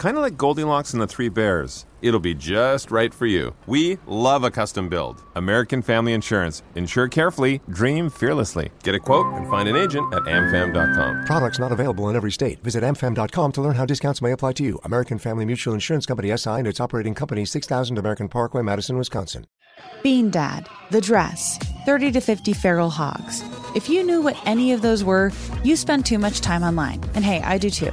Kind of like Goldilocks and the Three Bears. It'll be just right for you. We love a custom build. American Family Insurance. Insure carefully, dream fearlessly. Get a quote and find an agent at amfam.com. Products not available in every state. Visit amfam.com to learn how discounts may apply to you. American Family Mutual Insurance Company SI and its operating company 6000 American Parkway, Madison, Wisconsin. Bean Dad, The Dress, 30 to 50 Feral Hogs. If you knew what any of those were, you spend too much time online. And hey, I do too.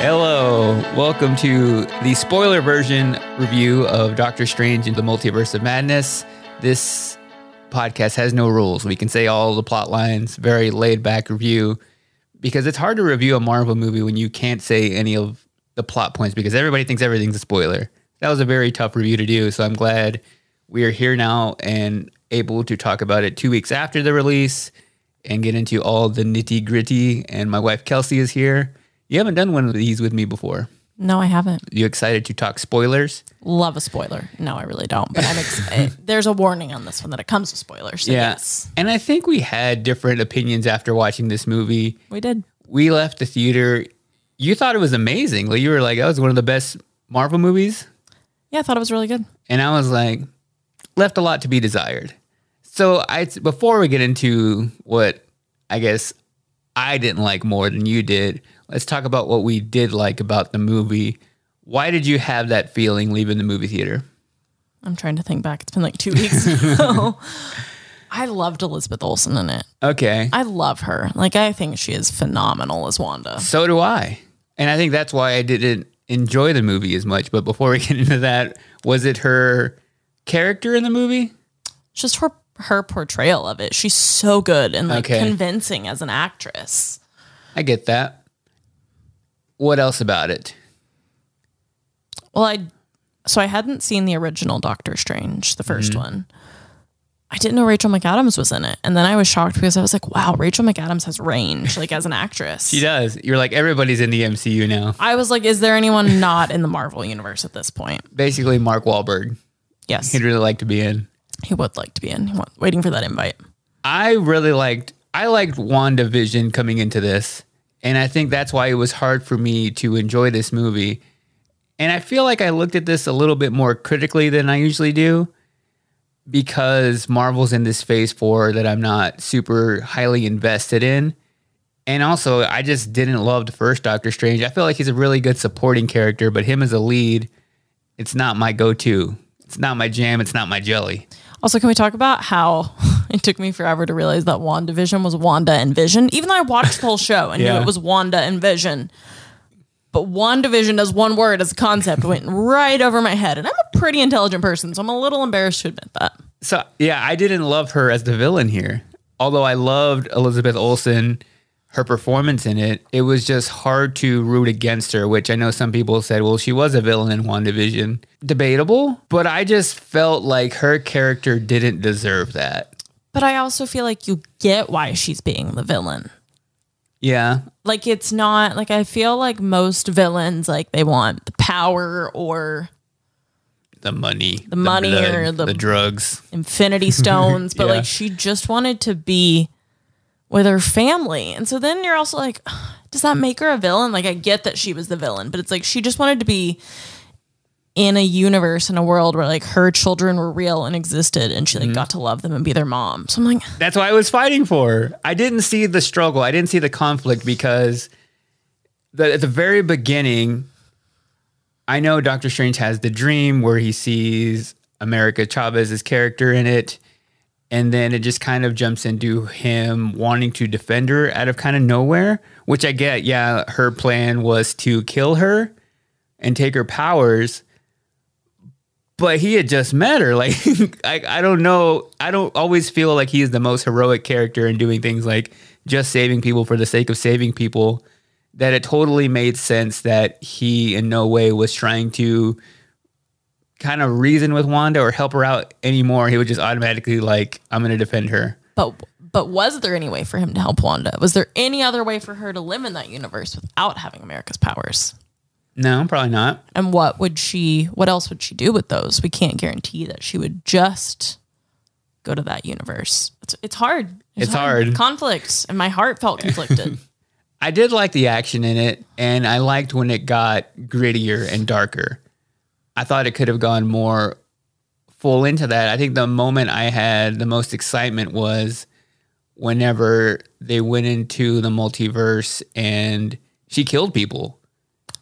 Hello, welcome to the spoiler version review of Doctor Strange in the Multiverse of Madness. This podcast has no rules. We can say all the plot lines, very laid back review, because it's hard to review a Marvel movie when you can't say any of the plot points because everybody thinks everything's a spoiler. That was a very tough review to do, so I'm glad we are here now and able to talk about it two weeks after the release and get into all the nitty gritty. And my wife Kelsey is here. You haven't done one of these with me before. No, I haven't. You excited to talk spoilers? Love a spoiler. No, I really don't. But I'm excited. Eh, there's a warning on this one that it comes with spoilers. So yes, And I think we had different opinions after watching this movie. we did. We left the theater. You thought it was amazing. Like you were like, that was one of the best Marvel movies. Yeah, I thought it was really good. And I was like, left a lot to be desired. So I before we get into what I guess I didn't like more than you did, let's talk about what we did like about the movie. Why did you have that feeling leaving the movie theater? I'm trying to think back. It's been like two weeks. I loved Elizabeth Olsen in it. Okay. I love her. Like I think she is phenomenal as Wanda. So do I. And I think that's why I didn't enjoy the movie as much. But before we get into that, was it her character in the movie? Just her her portrayal of it. She's so good and like Okay. convincing as an actress. I get that. What else about it? Well, I so I hadn't seen the original Doctor Strange, the 1st Mm-hmm. one. I didn't know Rachel McAdams was in it, and then I was shocked because I was like, "Wow, Rachel McAdams has range, like as an actress." She does. You're like, everybody's in the MCU now. I was like, "Is there anyone not in the Marvel universe at this point?" Basically, Mark Wahlberg. Yes, He'd really like to be in. he would like to be in. Waiting for that invite. I really liked I liked WandaVision coming into this. And I think that's why it was hard for me to enjoy this movie. And I feel like I looked at this a little bit more critically than I usually do because Marvel's in this phase four that I'm not super highly invested in. And also, I just didn't love the first Doctor Strange. I feel like he's a really good supporting character, but him as a lead, it's not my go to. It's not my jam. It's not my jelly. Also, can we talk about how it took me forever to realize that WandaVision was Wanda and Vision? Even though I watched the whole show and Yeah. knew it was Wanda and Vision. But WandaVision as one word, as a concept, went right over my head. And I'm a pretty intelligent person, so I'm a little embarrassed to admit that. So yeah, I didn't love her as the villain here. Although I loved Elizabeth Olsen, her performance in it, it was just hard to root against her, which I know some people said, well, she was a villain in WandaVision. Debatable, but I just felt like her character didn't deserve that. But I also feel like you get why she's being the villain. Yeah. Like it's not like I feel like most villains like they want the power or The money. The, money blood, or the- the drugs. infinity stones, but Yeah. like she just wanted to be with her family. And so then you're also like, does that make her a villain? Like I get that she was the villain, but it's like she just wanted to be in a universe in a world where like her children were real and existed and Mm-hmm. she like got to love them and be their mom. So I'm like, That's what I was fighting for. I didn't see the struggle. I didn't see the conflict because the, at the very beginning, I know Doctor Strange has the dream where he sees America Chavez's character in it. And then it just kind of jumps into him wanting to defend her out of kind of nowhere, which I get. Yeah, her plan was to kill her and take her powers. But he had just met her. Like, I, I don't know. I don't always feel like he is the most heroic character in doing things like just saving people for the sake of saving people. That it totally made sense that he in no way was trying to kind of reason with Wanda or help her out anymore. He would just automatically like, I'm going to defend her. but but was there any way for him to help Wanda? Was there any other way for her to live in that universe without having America's powers? No, probably not. And what would she what else would she do with those? We can't guarantee that she would just go to that universe. It's it's hard. It's hard. Conflict. And my heart felt conflicted. I did like the action in it, and I liked when it got grittier and darker. I thought it could have gone more full into that. I think the moment I had the most excitement was whenever they went into the multiverse and she killed people.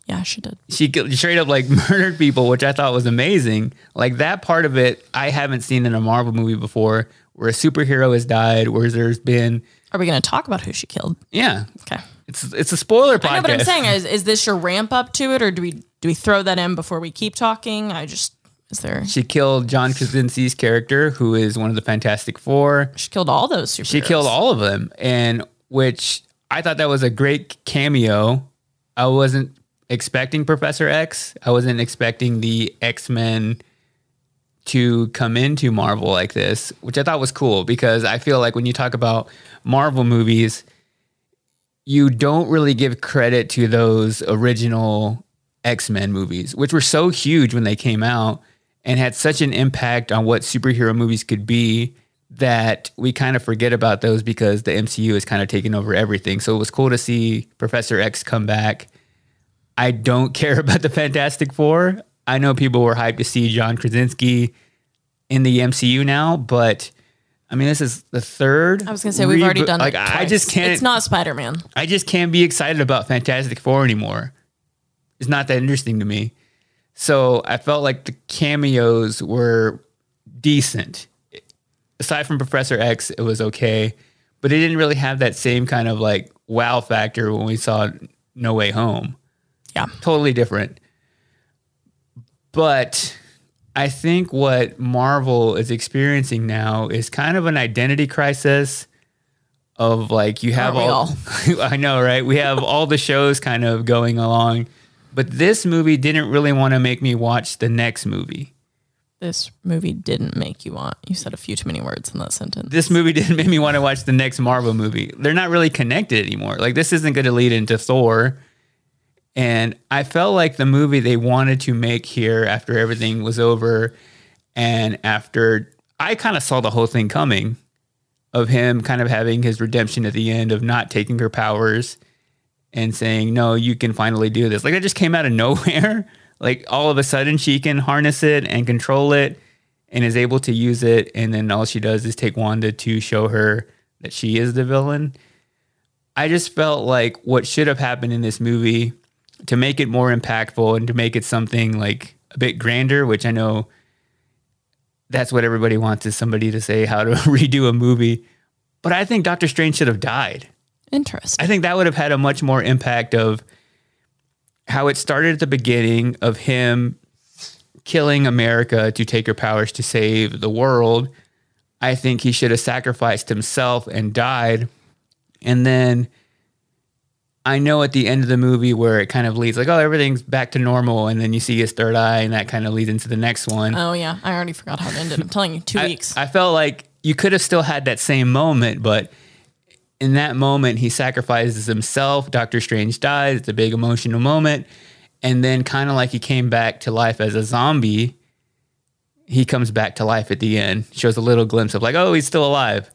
Yeah, she did. She straight up like murdered people, which I thought was amazing. Like that part of it, I haven't seen in a Marvel movie before, where a superhero has died, where there's been Are we gonna talk about who she killed? yeah, Okay. it's it's a spoiler podcast. I know, but I'm saying is, is this your ramp up to it, or do we do we throw that in before we keep talking? I just is there She killed John Krasinski's character, who is one of the Fantastic Four. she killed all those superheroes. She killed all of them, and which I thought that was a great cameo. I wasn't expecting Professor X. I wasn't expecting the X Men to come into Marvel like this, which I thought was cool because I feel like when you talk about Marvel movies, you don't really give credit to those original X Men movies, which were so huge when they came out and had such an impact on what superhero movies could be that we kind of forget about those because the MCU has kind of taken over everything. So it was cool to see Professor X come back. I don't care about the Fantastic Four. I know people were hyped to see John Krasinski in the MCU now, but I mean, this is the third. I was gonna say we've already done Like, it. I just can't. It's not Spider Man. I just can't be excited about Fantastic Four anymore. It's not that interesting to me. So I felt like the cameos were decent. Aside from Professor X, it was okay, but it didn't really have that same kind of like wow factor when we saw No Way Home. Yeah. Totally different. But I think what Marvel is experiencing now is kind of an identity crisis of like you have Aren't all I know, right? We have all the shows kind of going along, but this movie didn't really want to make me watch the next movie. This movie didn't make you want. You said a few too many words in that sentence. This movie didn't make me want to watch the next Marvel movie. They're not really connected anymore. Like this isn't going to lead into Thor. And I felt like the movie they wanted to make here after everything was over and after I kind of saw the whole thing coming of him kind of having his redemption at the end of not taking her powers and saying, "No, you can finally do this." Like it just came out of nowhere. Like all of a sudden she can harness it and control it and is able to use it and then all she does is take Wanda to show her that she is the villain. I just felt like what should have happened in this movie to make it more impactful and to make it something like a bit grander, which I know that's what everybody wants is somebody to say how to redo a movie. But I think Doctor Strange should have died. Interesting. I think that would have had a much more impact of how it started at the beginning of him killing America to take her powers to save the world. I think he should have sacrificed himself and died. And then I know at the end of the movie where it kind of leads like, oh, everything's back to normal. And then you see his third eye, and that kind of leads into the next one. Oh yeah, I already forgot how it ended. I'm telling you, two I- weeks. I felt like you could have still had that same moment, but in that moment, he sacrifices himself. Doctor Strange dies. It's a big emotional moment. And then, kind of like he came back to life as a zombie, he comes back to life at the end. Shows a little glimpse of like, oh, he's still alive.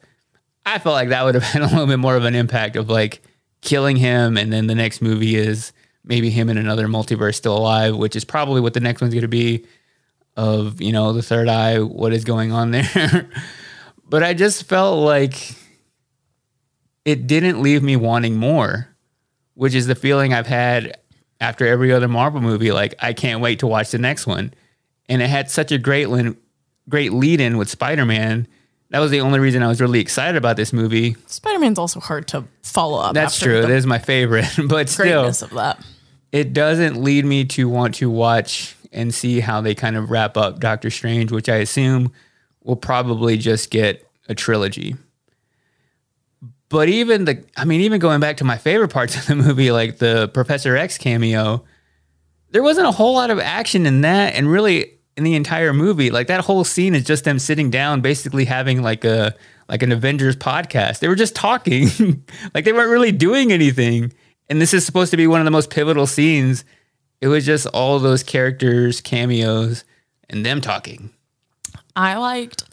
I felt like that would have had a little bit more of an impact of like killing him. And then the next movie is maybe him in another multiverse still alive, which is probably what the next one's going to be of, you know, the third eye, what is going on there. but I just felt like it didn't leave me wanting more, which is the feeling I've had after every other Marvel movie. Like, I can't wait to watch the next one. And it had such a great, great lead in with Spider Man. That was the only reason I was really excited about this movie. Spider Man's also hard to follow up. That's true. It the is my favorite, but still, of that. it doesn't lead me to want to watch and see how they kind of wrap up Doctor Strange, which I assume will probably just get a trilogy. But even the, I mean, even going back to my favorite parts of the movie, like the Professor X cameo, there wasn't a whole lot of action in that. And really, in the entire movie, like that whole scene is just them sitting down, basically having like a, like an Avengers podcast. They were just talking, like they weren't really doing anything. And this is supposed to be one of the most pivotal scenes. It was just all those characters, cameos, and them talking. I liked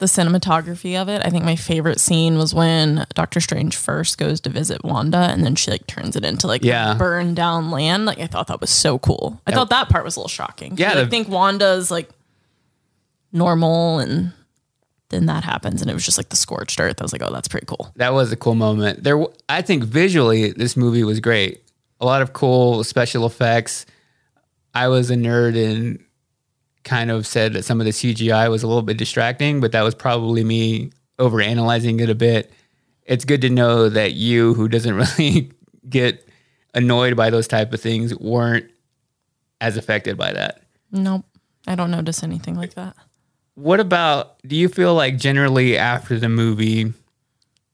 the cinematography of it. I think my favorite scene was when Doctor Strange first goes to visit Wanda and then she like turns it into like Yeah. burned down land. Like I thought that was so cool. I thought that part was a little shocking. Yeah, I the- think Wanda's like normal and then that happens and it was just like the scorched earth. I was like, oh, that's pretty cool. that was a cool moment. There, w- I think visually this movie was great. A lot of cool special effects. I was a nerd and kind of said that some of the CGI was a little bit distracting, but that was probably me overanalyzing it a bit. It's good to know that you, who doesn't really get annoyed by those type of things, weren't as affected by that. Nope. I don't notice anything like that. What about do you feel like generally after the movie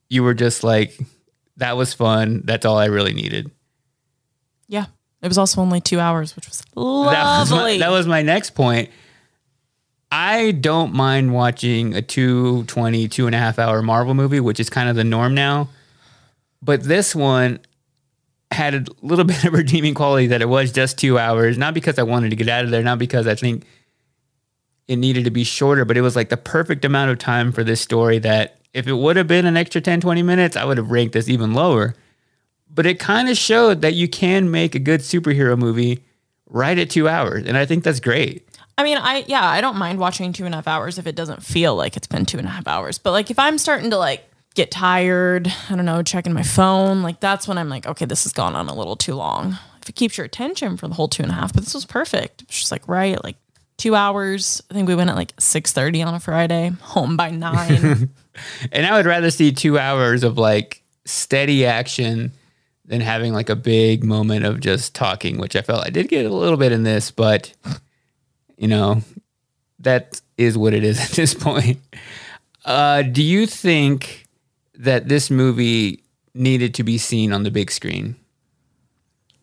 you were just like that was fun, that's all I really needed. Yeah. It was also only two hours, which was That was, my, lovely. that was my next point. I don't mind watching a two, 20, two and a half hour Marvel movie, which is kind of the norm now. But this one had a little bit of redeeming quality that it was just two hours, not because I wanted to get out of there, not because I think it needed to be shorter, but it was like the perfect amount of time for this story that if it would have been an extra 10, 20 minutes, I would have ranked this even lower. But it kind of showed that you can make a good superhero movie right at two hours. And I think that's great. I mean, I yeah, I don't mind watching two and a half hours if it doesn't feel like it's been two and a half hours. But like if I'm starting to like get tired, I don't know, checking my phone, like that's when I'm like, okay, this has gone on a little too long. If it keeps your attention for the whole two and a half, but this was perfect. It's just like right, like two hours. I think we went at like six thirty on a Friday, home by nine. And I would rather see two hours of like steady action than having like a big moment of just talking, which I felt I did get a little bit in this, but you know, that is what it is at this point. Uh, do you think that this movie needed to be seen on the big screen?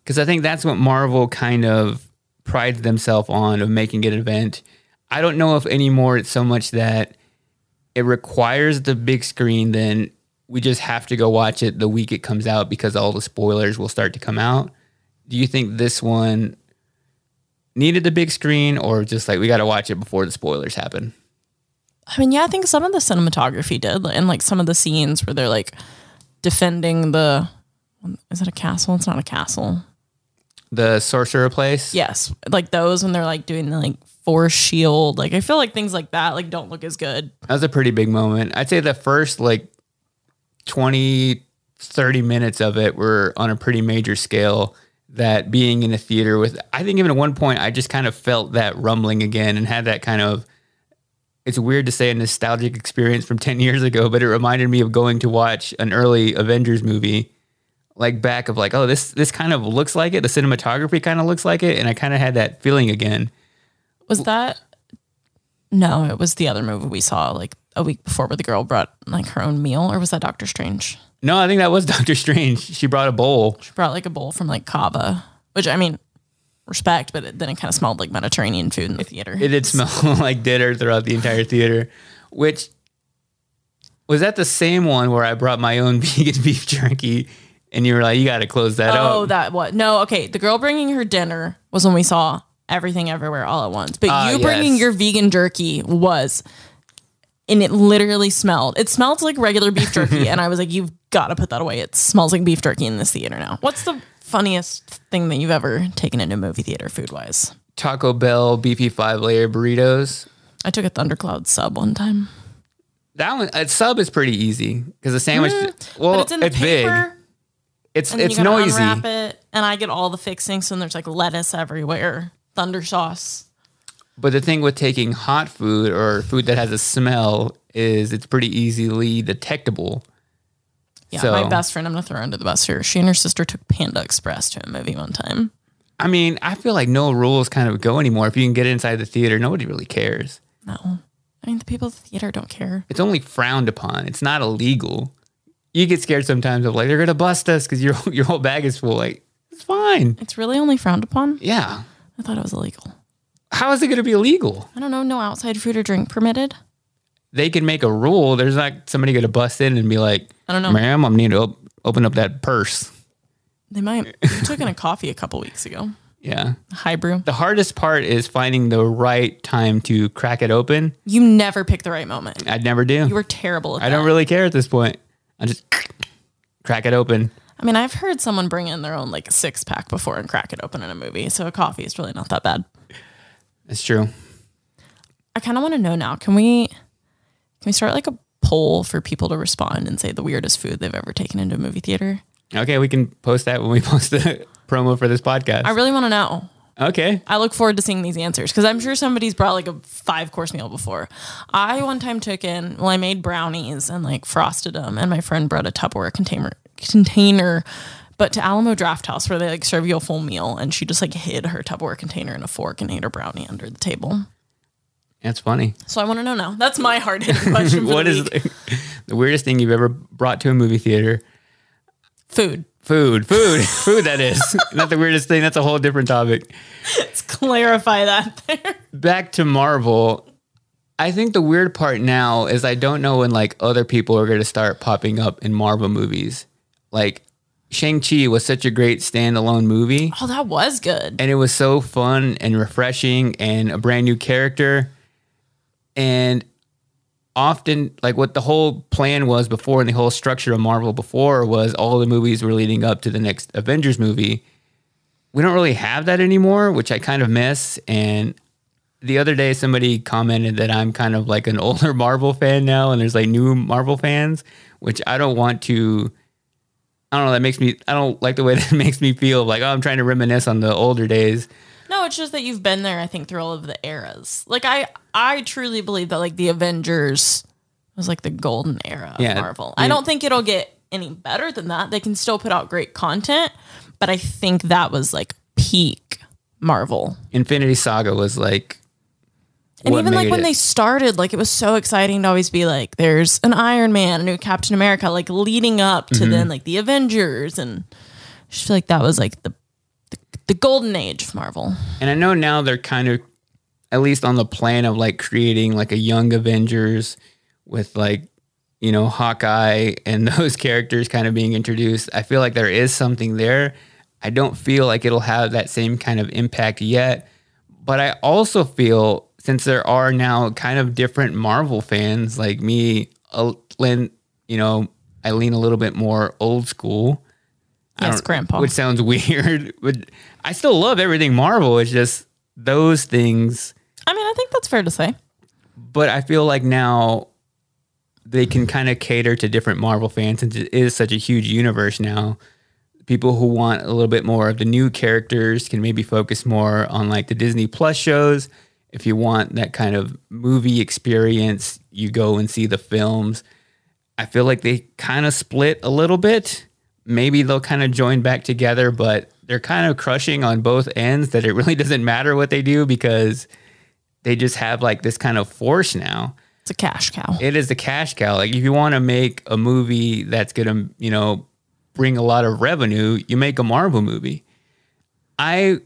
Because I think that's what Marvel kind of prides themselves on of making it an event. I don't know if anymore it's so much that it requires the big screen, then we just have to go watch it the week it comes out because all the spoilers will start to come out. Do you think this one needed the big screen or just like we got to watch it before the spoilers happen? I mean, yeah, I think some of the cinematography did, and like some of the scenes where they're like defending the. Is it a castle? It's not a castle. The sorcerer place? Yes, like those when they're like doing the like force shield. Like I feel like things like that like don't look as good. That was a pretty big moment. I'd say the first like 20, 30 minutes of it were on a pretty major scale. That being in a theater with, I think even at one point, I just kind of felt that rumbling again and had that kind of, it's weird to say a nostalgic experience from 10 years ago, but it reminded me of going to watch an early Avengers movie. Like back of like, oh, this this kind of looks like it. The cinematography kind of looks like it, and I kind of had that feeling again. Was that? No, it was the other movie we saw like a week before where the girl brought like her own meal, or was that Doctor Strange? No, I think that was Doctor Strange. She brought a bowl. She brought like a bowl from like Cava, which I mean, respect, but it, then it kind of smelled like Mediterranean food in the theater. It did smell like dinner throughout the entire theater, which was that the same one where I brought my own vegan beef jerky and you were like, you got to close that Oh, up. that what? No, okay. The girl bringing her dinner was when we saw everything everywhere all at once. But Ah, you bringing yes. your vegan jerky was, and it literally smelled. It smelled like regular beef jerky, and I was like, "You've got to put that away. It smells like beef jerky in this theater now." What's the funniest thing that you've ever taken into a movie theater food wise? Taco Bell beefy five layer burritos. I took a Thundercloud sub one time. That one, a sub is pretty easy because the sandwich. well, Mm, but it's in the big. paper. It's it's noisy. it, and I get all the fixings, and there's like lettuce everywhere, thunder sauce. But the thing with taking hot food or food that has a smell is it's pretty easily detectable. Yeah, So- my best friend, I'm gonna throw under the bus here. She and her sister took Panda Express to a movie one time. I mean, I feel like no rules kind of go anymore. If you can get inside the theater, nobody really cares. No, I mean the people at the theater don't care. It's only frowned upon. It's not illegal. You get scared sometimes of like they're gonna bust us because your your whole bag is full. Like it's fine. It's really only frowned upon. Yeah. I thought it was illegal. How is it gonna be illegal? I don't know. No outside food or drink permitted. They can make a rule. There's not somebody gonna bust in and be like, I don't know. ma'am, I'm need to op- open up that purse. They might. We took in a coffee a couple weeks ago. Yeah. High brew. The hardest part is finding the right time to crack it open. You never pick the right moment. I'd never do. You were terrible at I that. don't really care at this point. I just crack it open. I mean, I've heard someone bring in their own like six pack before and crack it open in a movie. So a coffee is really not that bad. It's true. I kind of want to know now. Can we can we start like a poll for people to respond and say the weirdest food they've ever taken into a movie theater? Okay, we can post that when we post the promo for this podcast. I really want to know. okay. I look forward to seeing these answers because I'm sure somebody's brought like a five course meal before. I one time took in, well, I made brownies and like frosted them, and my friend brought a Tupperware container container, but to Alamo Drafthouse where they like serve you a full meal, and she just like hid her Tupperware container in a fork and ate her brownie under the table. That's funny. So I want to know now. That's my hard hitting question. What the is the, the weirdest thing you've ever brought to a movie theater? food? Food, food, food. That is not the weirdest thing. That's a whole different topic. Let's clarify that there. Back to Marvel. I think the weird part now is I don't know when like other people are going to start popping up in Marvel movies. Like Shang Chi was such a great standalone movie. Oh, that was good. and it was so fun and refreshing and a brand new character and often like what the whole plan was before and the whole structure of marvel before was all the movies were leading up to the next avengers movie we don't really have that anymore which i kind of miss and the other day somebody commented that i'm kind of like an older marvel fan now and there's like new marvel fans which i don't want to I don't know. That makes me. I don't like the way that makes me feel. Like oh, I'm trying to reminisce on the older days. No, it's just that you've been there, I think, through all of the eras. Like I I truly believe that like the Avengers was like the golden era of Yeah, Marvel. yeah. I don't think it'll get any better than that. They can still put out great content, but I think that was like peak Marvel. Infinity Saga was like. And even like when it. they started, like it was so exciting to always be like, there's an Iron Man, a new Captain America, like leading up to Mhm. then like the Avengers, and I just feel like that was like the the, the golden age of Marvel. And I know now they're kind of, at least on the plan of like creating like a young Avengers with like, you know, Hawkeye and those characters kind of being introduced. I feel like there is something there. I don't feel like it'll have that same kind of impact yet. But I also feel since there are now kind of different Marvel fans like me, Lynn, you know, I lean a little bit more old school. Yes, Grandpa. Which sounds weird, but I still love everything Marvel. It's just those things. I mean, I think that's fair to say. But I feel like now they can kind of cater to different Marvel fans since it is such a huge universe now. People who want a little bit more of the new characters can maybe focus more on like the Disney Plus shows. If you want that kind of movie experience, you go and see the films. I feel like they kind of split a little bit. Maybe they'll kind of join back together, but they're kind of crushing on both ends that it really doesn't matter what they do because they just have like this kind of force now. It's a cash cow. It is a cash cow. Like if you want to make a movie that's going to, you know, bring a lot of revenue, you make a Marvel movie. I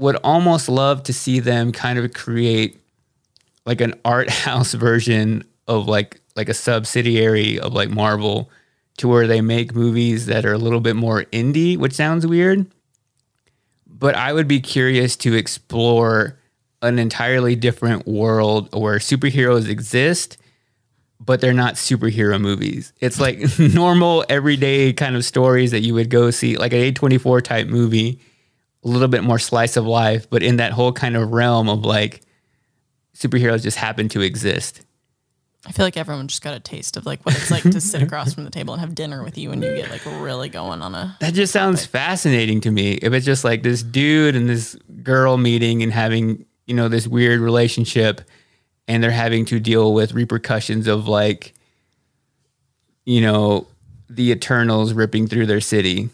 would almost love to see them kind of create like an art house version of like like a subsidiary of like Marvel to where they make movies that are a little bit more indie, which sounds weird. But I would be curious to explore an entirely different world where superheroes exist, but they're not superhero movies. It's like normal, everyday kind of stories that you would go see, like an A24 type movie, a little bit more slice of life, but in that whole kind of realm of like superheroes just happen to exist. I feel like everyone just got a taste of like what it's like to sit across from the table and have dinner with you and you get like really going on a That just sounds fascinating to me. If it's just like this dude and this girl meeting and having, you know, this weird relationship and they're having to deal with repercussions of like, you know, the Eternals ripping through their city,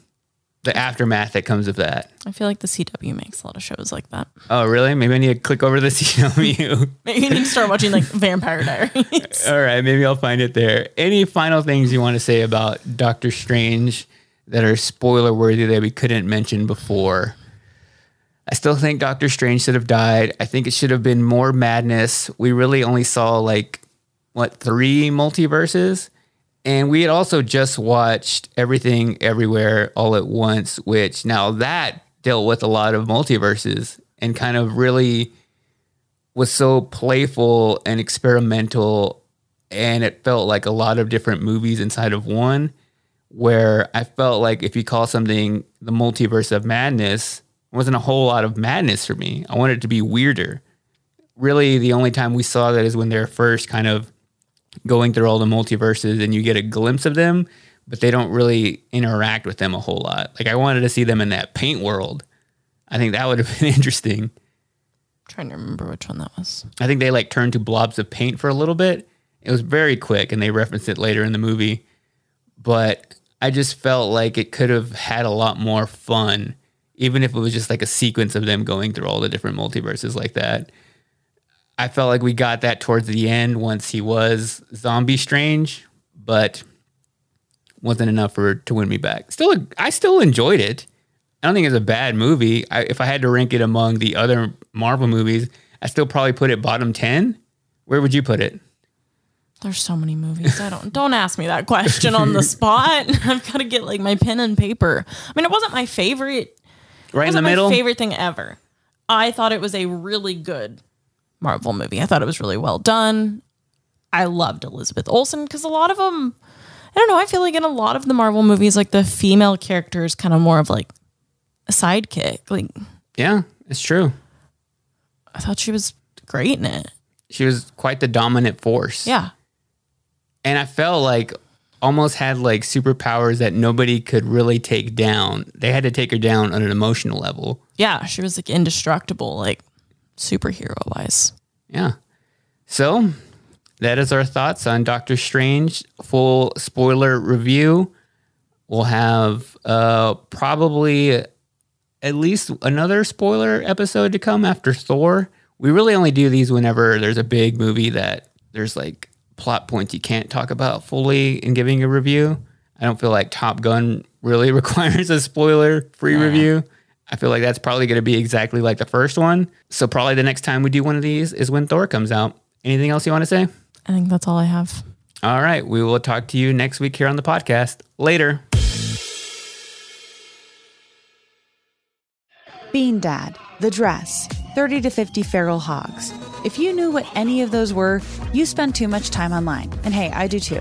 the aftermath that comes of that. I feel like the CW makes a lot of shows like that. Oh, really? Maybe I need to click over to the CW. Maybe you need to start watching like Vampire Diaries. All right, maybe I'll find it there. Any final things you want to say about Doctor Strange that are spoiler worthy that we couldn't mention before? I still think Doctor Strange should have died. I think it should have been more madness. We really only saw like what three multiverses, and we had also just watched Everything Everywhere All at Once, which now that dealt with a lot of multiverses and kind of really was so playful and experimental and it felt like a lot of different movies inside of one where I felt like if you call something the multiverse of madness, it wasn't a whole lot of madness for me. I wanted it to be weirder. Really, the only time we saw that is when they're first kind of going through all the multiverses and you get a glimpse of them, but they don't really interact with them a whole lot. Like I wanted to see them in that paint world. I think that would have been interesting. I'm trying to remember which one that was. I think they like turned to blobs of paint for a little bit. It was very quick and they referenced it later in the movie. But I just felt like it could have had a lot more fun, even if it was just like a sequence of them going through all the different multiverses like that. I felt like we got that towards the end once he was zombie strange, but wasn't enough for to win me back. Still, I still enjoyed it. I don't think it's a bad movie. I, if I had to rank it among the other Marvel movies, I still probably put it bottom ten. Where would you put it? There's so many movies. I don't don't ask me that question on the spot. I've got to get like my pen and paper. I mean, it wasn't my favorite. Right in the my middle. favorite thing ever. I thought it was a really good Marvel movie. I thought it was really well done. I loved Elizabeth Olsen because a lot of them, I don't know. I feel like in a lot of the Marvel movies, like the female character is kind of more of like a sidekick. Like Yeah, it's true. I thought she was great in it. She was quite the dominant force. Yeah. and I felt like almost had like superpowers that nobody could really take down. They had to take her down on an emotional level. Yeah. She was like indestructible, like superhero wise. Yeah. So that is our thoughts on Doctor Strange. Full spoiler review. We'll have uh, probably at least another spoiler episode to come after Thor. We really only do these whenever there's a big movie that there's like plot points you can't talk about fully in giving a review. I don't feel like Top Gun really requires a spoiler free review. I feel like that's probably going to be exactly like the first one. So probably the next time we do one of these is when Thor comes out. Anything else you want to say? I think that's all I have. All right, we will talk to you next week here on the podcast. Later. Bean Dad, The Dress, 30 to 50 Feral Hogs. If you knew what any of those were, you spend too much time online. And hey, I do too.